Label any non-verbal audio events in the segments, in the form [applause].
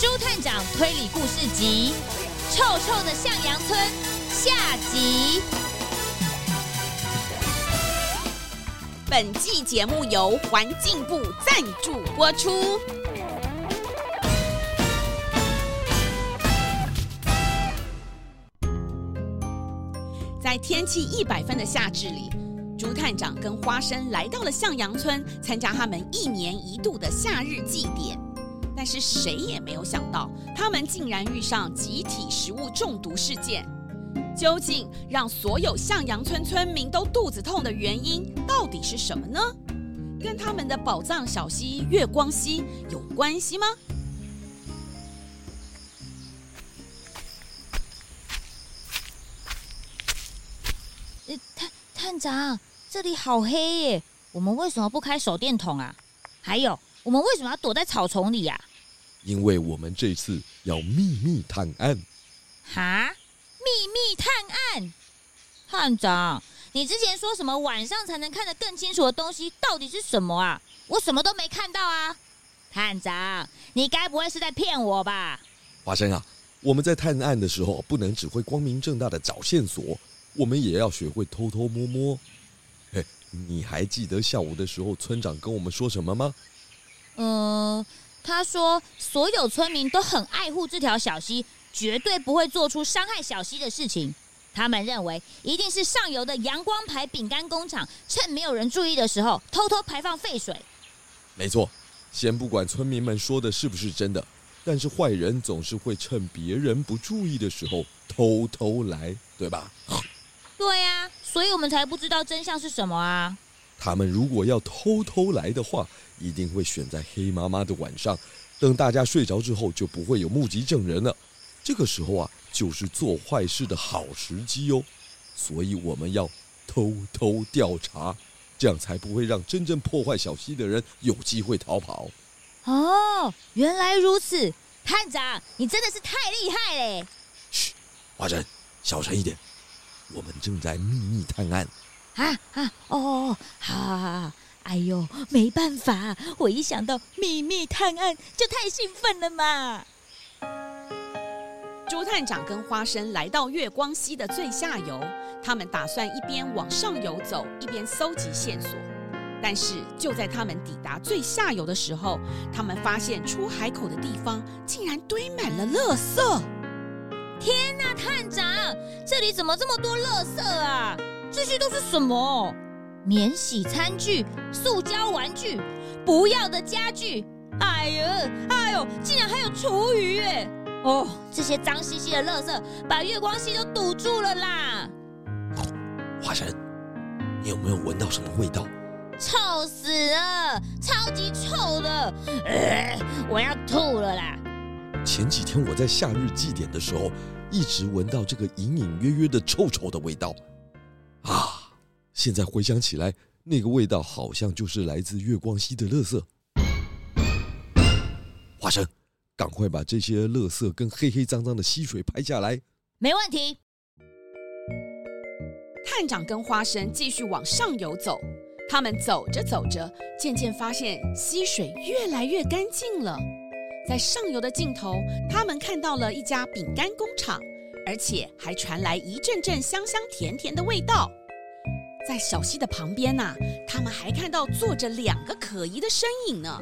朱探长推理故事集《臭臭的向阳村》下集。本季节目由环境部赞助播出。在天气一百分的夏至里，朱探长跟花生来到了向阳村，参加他们一年一度的夏日祭典。但是谁也没有想到，他们竟然遇上集体食物中毒事件。究竟让所有向阳村村民都肚子痛的原因到底是什么呢？跟他们的宝藏小溪月光溪有关系吗？呃，探探长，这里好黑耶，我们为什么不开手电筒啊？还有，我们为什么要躲在草丛里呀？因为我们这次要秘密探案。哈？秘密探案？探长，你之前说什么晚上才能看得更清楚的东西，到底是什么啊？我什么都没看到啊！探长，你该不会是在骗我吧？华生啊，我们在探案的时候，不能只会光明正大的找线索，我们也要学会偷偷摸摸。嘿，你还记得下午的时候，村长跟我们说什么吗？嗯、呃。他说：“所有村民都很爱护这条小溪，绝对不会做出伤害小溪的事情。他们认为，一定是上游的阳光牌饼干工厂趁没有人注意的时候，偷偷排放废水。”没错，先不管村民们说的是不是真的，但是坏人总是会趁别人不注意的时候偷偷来，对吧？对呀，所以我们才不知道真相是什么啊。他们如果要偷偷来的话，一定会选在黑麻麻的晚上，等大家睡着之后，就不会有目击证人了。这个时候啊，就是做坏事的好时机哦。所以我们要偷偷调查，这样才不会让真正破坏小溪的人有机会逃跑。哦，原来如此，探长，你真的是太厉害嘞！嘘，华晨，小声一点，我们正在秘密探案。啊啊哦，好好好，哎呦，没办法，我一想到秘密探案就太兴奋了嘛。朱探长跟花生来到月光溪的最下游，他们打算一边往上游走，一边搜集线索。但是就在他们抵达最下游的时候，他们发现出海口的地方竟然堆满了垃圾。天哪，探长，这里怎么这么多垃圾啊？这些都是什么？免洗餐具、塑胶玩具、不要的家具。哎呀，哎呦，竟然还有厨余耶！哦，这些脏兮兮的垃圾把月光溪都堵住了啦！花神，你有没有闻到什么味道？臭死了，超级臭的！呃，我要吐了啦！前几天我在夏日祭典的时候，一直闻到这个隐隐约约的臭臭的味道。现在回想起来，那个味道好像就是来自月光溪的垃圾。花生，赶快把这些垃圾跟黑黑脏脏的溪水拍下来。没问题。探长跟花生继续往上游走，他们走着走着，渐渐发现溪水越来越干净了。在上游的尽头，他们看到了一家饼干工厂。而且还传来一阵阵香香甜甜的味道，在小溪的旁边呐、啊，他们还看到坐着两个可疑的身影呢。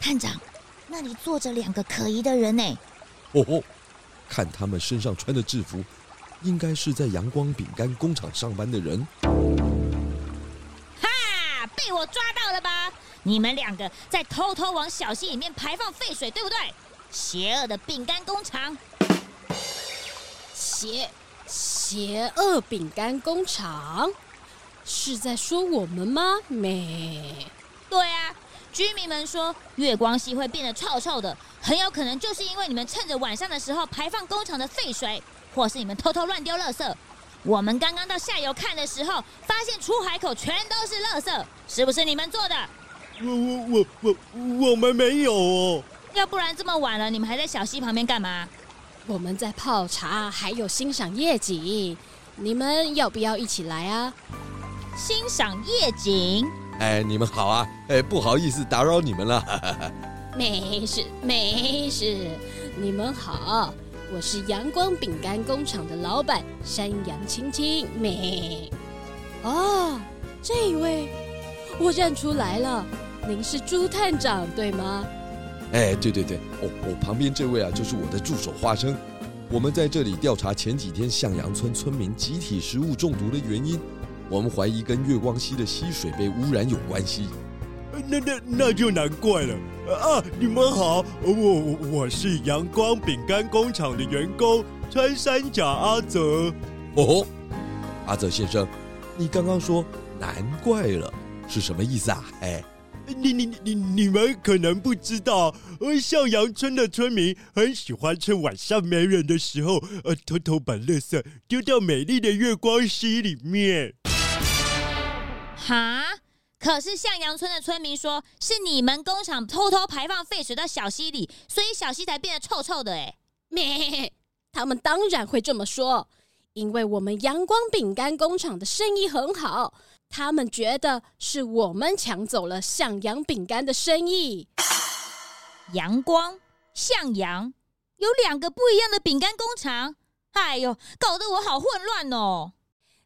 探长，那里坐着两个可疑的人呢。哦哦，看他们身上穿的制服，应该是在阳光饼干工厂上班的人。哈，被我抓到了吧？你们两个在偷偷往小溪里面排放废水，对不对？邪恶的饼干工厂，邪邪恶饼干工厂，是在说我们吗？没，对啊，居民们说月光溪会变得臭臭的，很有可能就是因为你们趁着晚上的时候排放工厂的废水，或是你们偷偷乱丢垃圾。我们刚刚到下游看的时候，发现出海口全都是垃圾，是不是你们做的？我我我我我们没有哦。要不然这么晚了，你们还在小溪旁边干嘛？我们在泡茶，还有欣赏夜景。你们要不要一起来啊？欣赏夜景？哎，你们好啊！哎，不好意思打扰你们了。[laughs] 没事没事，你们好，我是阳光饼干工厂的老板山羊青青。没，哦，这一位我认出来了，您是朱探长对吗？哎，对对对，哦，我旁边这位啊，就是我的助手花生。我们在这里调查前几天向阳村村民集体食物中毒的原因，我们怀疑跟月光溪的溪水被污染有关系。那那那就难怪了啊！你们好，我我我是阳光饼干工厂的员工穿山甲阿泽。哦，阿泽先生，你刚刚说难怪了，是什么意思啊？哎。你你你你们可能不知道，呃，向阳村的村民很喜欢趁晚上没人的时候，呃，偷偷把垃圾丢到美丽的月光溪里面。哈？可是向阳村的村民说，是你们工厂偷偷排放废水到小溪里，所以小溪才变得臭臭的。哎，咩？他们当然会这么说，因为我们阳光饼干工厂的生意很好。他们觉得是我们抢走了向阳饼干的生意。阳光、向阳有两个不一样的饼干工厂，哎呦，搞得我好混乱哦。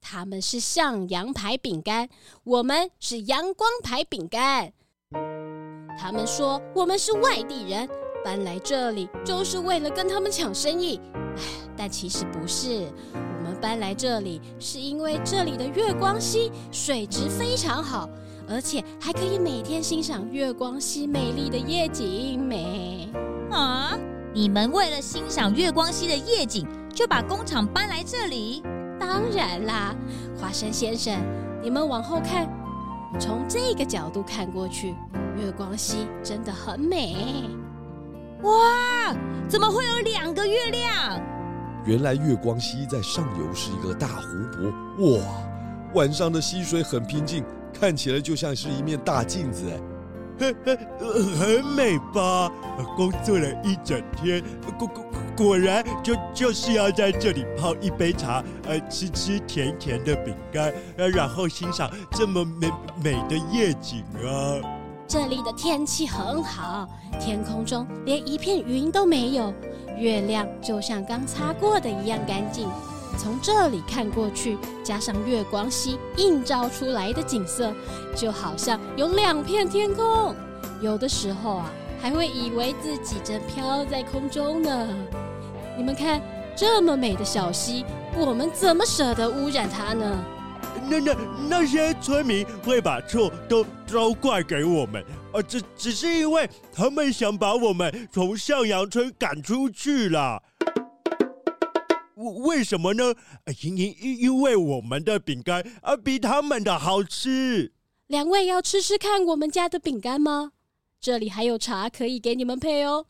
他们是向阳牌饼干，我们是阳光牌饼干。他们说我们是外地人，搬来这里就是为了跟他们抢生意。哎，但其实不是。搬来这里是因为这里的月光溪水质非常好，而且还可以每天欣赏月光溪美丽的夜景。美啊！你们为了欣赏月光溪的夜景，就把工厂搬来这里？当然啦，花生先生，你们往后看，从这个角度看过去，月光溪真的很美。哇！怎么会有两个月亮？原来月光溪在上游是一个大湖泊，哇！晚上的溪水很平静，看起来就像是一面大镜子，哎，[laughs] 很美吧？工作了一整天，果果果然就就是要在这里泡一杯茶，呃，吃吃甜甜的饼干，呃，然后欣赏这么美美的夜景啊！这里的天气很好，天空中连一片云都没有。月亮就像刚擦过的一样干净，从这里看过去，加上月光溪映照出来的景色，就好像有两片天空。有的时候啊，还会以为自己正飘在空中呢。你们看，这么美的小溪，我们怎么舍得污染它呢？那那那些村民会把错都都怪给我们。呃，只只是因为他们想把我们从向阳村赶出去了。为为什么呢？因因因因为我们的饼干啊比他们的好吃。两位要吃吃看我们家的饼干吗？这里还有茶可以给你们配哦。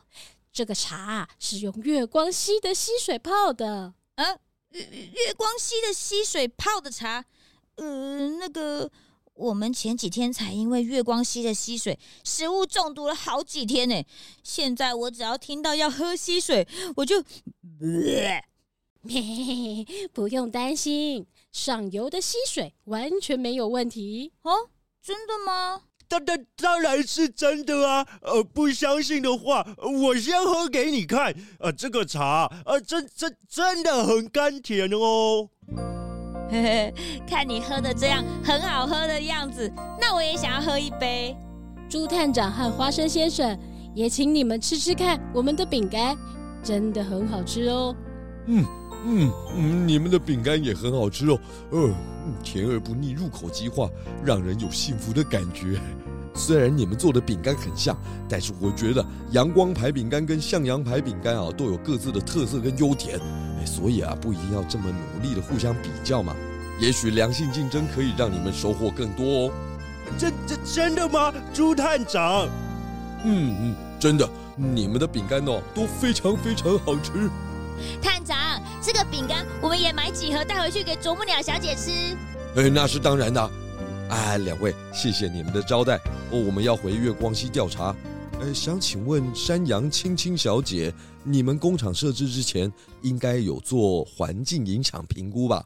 这个茶是用月光溪的溪水泡的。啊，月月光溪的溪水泡的茶。呃，那个。我们前几天才因为月光溪的溪水食物中毒了好几天呢。现在我只要听到要喝溪水，我就 [laughs]…… 不用担心，上游的溪水完全没有问题哦。真的吗？当当当然是真的啊！呃，不相信的话，我先喝给你看。呃，这个茶，呃，真真真的很甘甜哦。呵呵，看你喝的这样很好喝的样子，那我也想要喝一杯。猪探长和花生先生也请你们吃吃看我们的饼干，真的很好吃哦。嗯嗯嗯，你们的饼干也很好吃哦。呃，甜而不腻，入口即化，让人有幸福的感觉。虽然你们做的饼干很像，但是我觉得阳光牌饼干跟向阳牌饼干啊都有各自的特色跟优点。所以啊，不一定要这么努力的互相比较嘛。也许良性竞争可以让你们收获更多哦。真真真的吗，朱探长？嗯嗯，真的，你们的饼干哦都非常非常好吃。探长，这个饼干我们也买几盒带回去给啄木鸟小姐吃。哎，那是当然的。哎，两位，谢谢你们的招待。哦，我们要回月光溪调查。呃，想请问山羊青青小姐，你们工厂设置之前应该有做环境影响评估吧？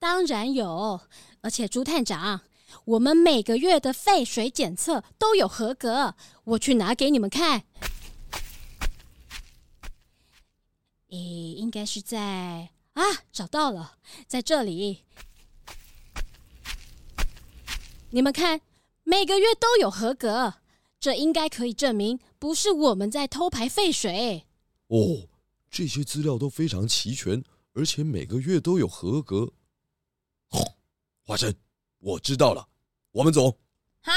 当然有，而且朱探长，我们每个月的废水检测都有合格，我去拿给你们看。诶，应该是在啊，找到了，在这里。你们看，每个月都有合格，这应该可以证明不是我们在偷排废水。哦，这些资料都非常齐全，而且每个月都有合格。花生，我知道了，我们走。哈，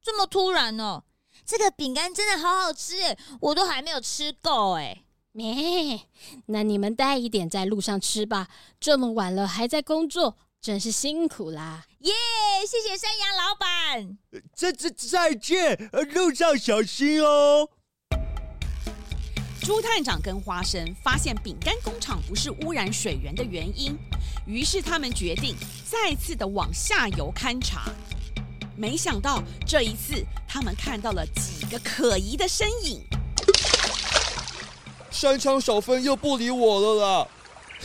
这么突然哦？这个饼干真的好好吃哎，我都还没有吃够哎。咩？那你们带一点在路上吃吧，这么晚了还在工作，真是辛苦啦。耶，谢谢山羊老板。再再再见，路上小心哦。朱探长跟花生发现饼干工厂不是污染水源的原因，于是他们决定再次的往下游勘察。没想到这一次，他们看到了几个可疑的身影。山枪小分又不理我了啦！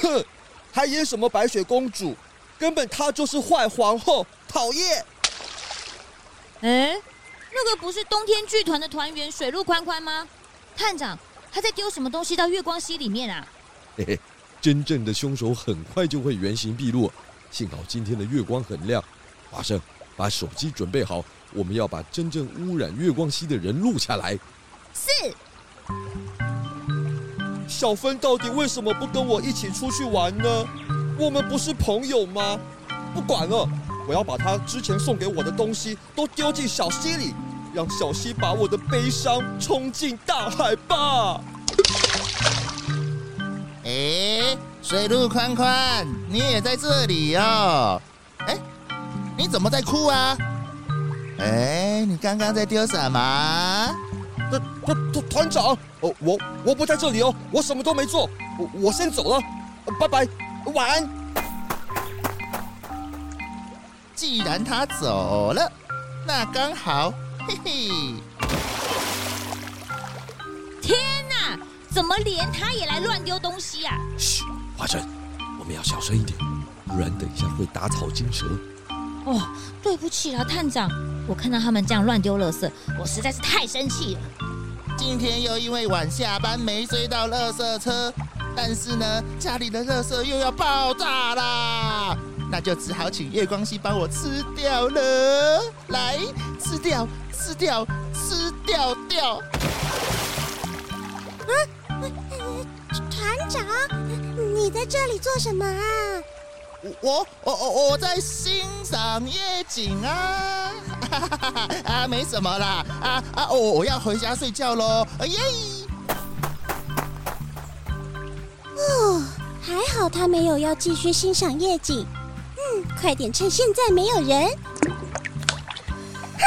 哼，还演什么白雪公主？根本她就是坏皇后，讨厌！哎，那个不是冬天剧团的团员水陆宽宽吗？探长。他在丢什么东西到月光溪里面啊？嘿嘿，真正的凶手很快就会原形毕露。幸好今天的月光很亮。华生，把手机准备好，我们要把真正污染月光溪的人录下来。是。小芬到底为什么不跟我一起出去玩呢？我们不是朋友吗？不管了，我要把他之前送给我的东西都丢进小溪里。让小溪把我的悲伤冲进大海吧！哎，水路宽宽，你也在这里哦？哎，你怎么在哭啊？哎，你刚刚在丢什么？团团团团长，哦，我我不在这里哦，我什么都没做，我我先走了，拜拜，晚安。既然他走了，那刚好。嘿嘿！天哪，怎么连他也来乱丢东西啊？嘘，华生，我们要小声一点，不然等一下会打草惊蛇。哦，对不起了，探长，我看到他们这样乱丢垃圾，我实在是太生气了。今天又因为晚下班没追到垃圾车，但是呢，家里的垃圾又要爆炸啦，那就只好请月光溪帮我吃掉了。来，吃掉。吃掉，吃掉掉。啊，团长，你在这里做什么啊？我我我我在欣赏夜景啊！[laughs] 啊，没什么啦，啊啊，我我要回家睡觉喽。耶！哦，还好他没有要继续欣赏夜景。嗯，快点趁现在没有人。哼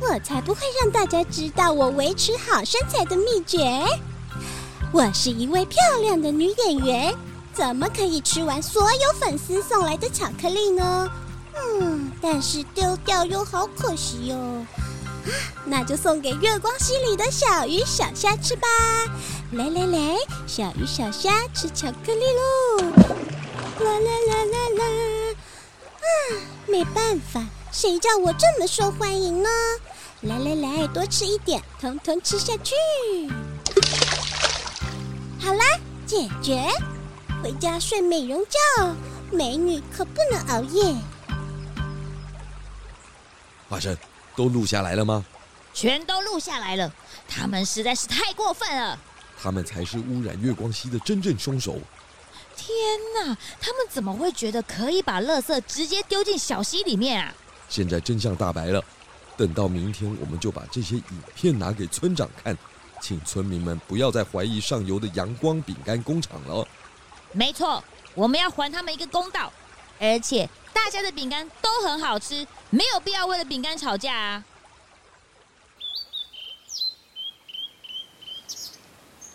我才不会让大家知道我维持好身材的秘诀。我是一位漂亮的女演员，怎么可以吃完所有粉丝送来的巧克力呢？嗯，但是丢掉又好可惜哟、哦。那就送给月光溪里的小鱼小虾吃吧。来来来，小鱼小虾吃巧克力喽！啦啦啦啦啦！啊，没办法，谁叫我这么受欢迎呢？来来来，多吃一点，统统吃下去。好啦，解决。回家睡美容觉，美女可不能熬夜。花生，都录下来了吗？全都录下来了。他们实在是太过分了。他们才是污染月光溪的真正凶手。天哪，他们怎么会觉得可以把垃圾直接丢进小溪里面啊？现在真相大白了。等到明天，我们就把这些影片拿给村长看，请村民们不要再怀疑上游的阳光饼干工厂了。没错，我们要还他们一个公道，而且大家的饼干都很好吃，没有必要为了饼干吵架啊。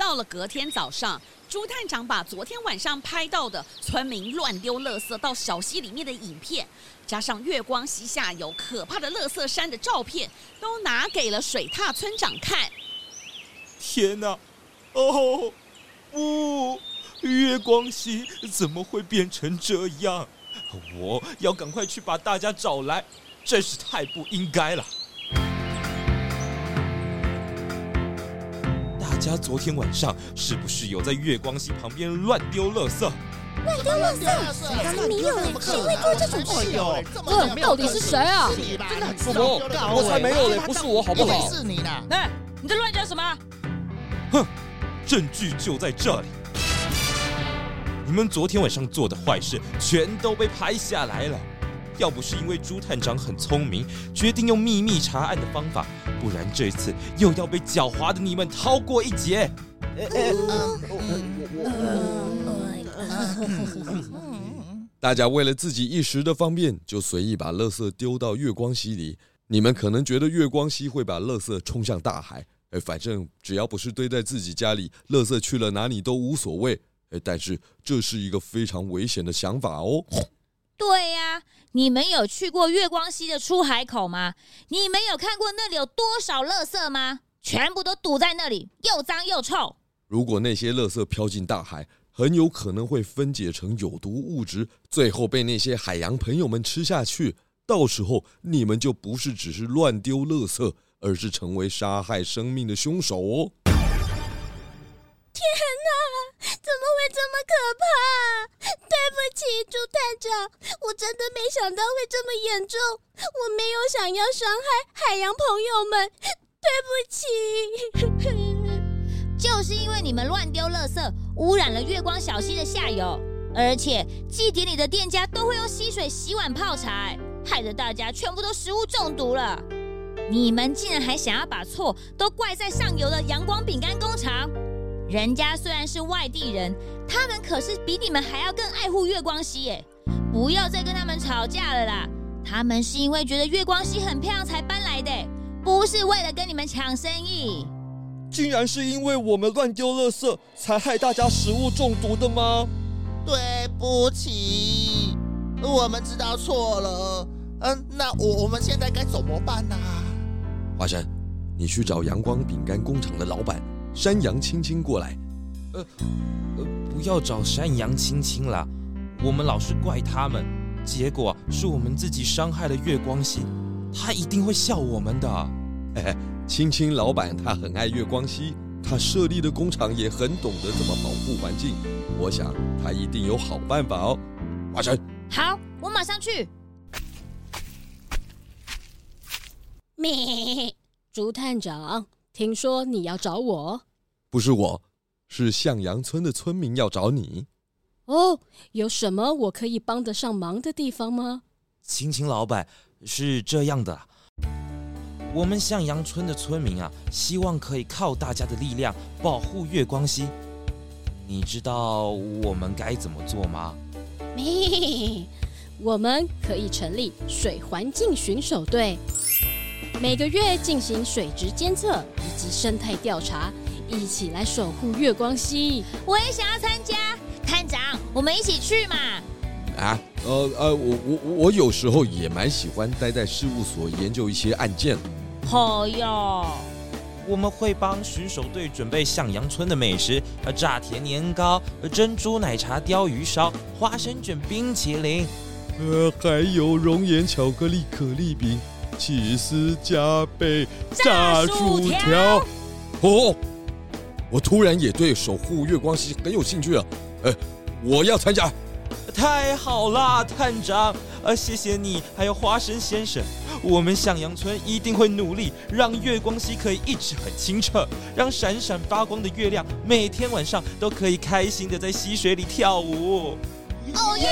到了隔天早上，朱探长把昨天晚上拍到的村民乱丢垃圾到小溪里面的影片，加上月光溪下游可怕的垃圾山的照片，都拿给了水踏村长看。天哪！哦，不，月光溪怎么会变成这样？我要赶快去把大家找来，真是太不应该了。家昨天晚上是不是有在月光溪旁边乱丢垃圾？乱丢垃圾？还是没有嘞？谁会做这种事哦？这到底是谁啊？真的很什么？我才没有嘞，不是我，好不好？是你啦！哎，你在乱讲什么？哼，证据就在这里。你们昨天晚上做的坏事全都被拍下来了。要不是因为朱探长很聪明，决定用秘密查案的方法，不然这次又要被狡猾的你们逃过一劫。大家为了自己一时的方便，就随意把垃圾丢到月光溪里。你们可能觉得月光溪会把垃圾冲向大海，哎，反正只要不是堆在自己家里，垃圾去了哪里都无所谓。哎，但是这是一个非常危险的想法哦。对呀，你们有去过月光溪的出海口吗？你们有看过那里有多少垃圾吗？全部都堵在那里，又脏又臭。如果那些垃圾飘进大海，很有可能会分解成有毒物质，最后被那些海洋朋友们吃下去。到时候你们就不是只是乱丢垃圾，而是成为杀害生命的凶手哦！天哪，怎么会这么可怕？对不起，猪探长，我真的没想到会这么严重。我没有想要伤害海洋朋友们，对不起。[laughs] 就是因为你们乱丢垃圾，污染了月光小溪的下游，而且祭典里的店家都会用溪水洗碗泡茶，害得大家全部都食物中毒了。你们竟然还想要把错都怪在上游的阳光饼干工厂？人家虽然是外地人，他们可是比你们还要更爱护月光溪耶！不要再跟他们吵架了啦！他们是因为觉得月光溪很漂亮才搬来的，不是为了跟你们抢生意。竟然是因为我们乱丢垃圾，才害大家食物中毒的吗？对不起，我们知道错了。嗯，那我我们现在该怎么办呢？华生，你去找阳光饼干工厂的老板山羊青青过来。呃呃，不要找山羊青青了，我们老是怪他们，结果是我们自己伤害了月光溪，他一定会笑我们的。嘿嘿。青青老板他很爱月光溪，他设立的工厂也很懂得怎么保护环境。我想他一定有好办法哦。花生，好，我马上去。咩，竹探长，听说你要找我？不是我，是向阳村的村民要找你。哦，有什么我可以帮得上忙的地方吗？青青老板，是这样的。我们向阳村的村民啊，希望可以靠大家的力量保护月光溪。你知道我们该怎么做吗？[laughs] 我们可以成立水环境巡守队，每个月进行水质监测以及生态调查，一起来守护月光溪。我也想要参加，探长，我们一起去嘛！啊，呃呃，我我我有时候也蛮喜欢待在事务所研究一些案件。好哟，我们会帮巡守队准备向阳村的美食：呃，炸甜年糕、珍珠奶茶鲷鱼烧、花生卷冰淇淋，呃，还有熔岩巧克力可丽饼、起司加倍炸薯条。哦，我突然也对守护月光溪很有兴趣了，呃，我要参加。太好啦，探长，呃，谢谢你，还有花生先生。我们向阳村一定会努力，让月光溪可以一直很清澈，让闪闪发光的月亮每天晚上都可以开心的在溪水里跳舞。哦耶！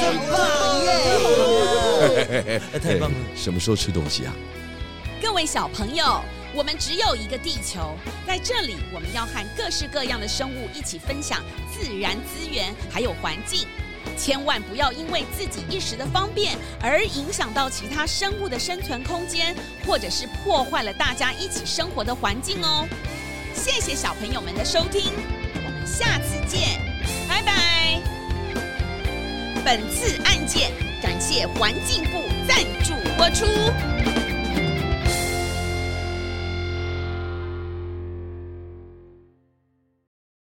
真棒耶！太棒了！什么时候吃东西啊？各位小朋友，我们只有一个地球，在这里我们要和各式各样的生物一起分享自然资源，还有环境。千万不要因为自己一时的方便而影响到其他生物的生存空间，或者是破坏了大家一起生活的环境哦。谢谢小朋友们的收听，我们下次见，拜拜。本次案件感谢环境部赞助播出。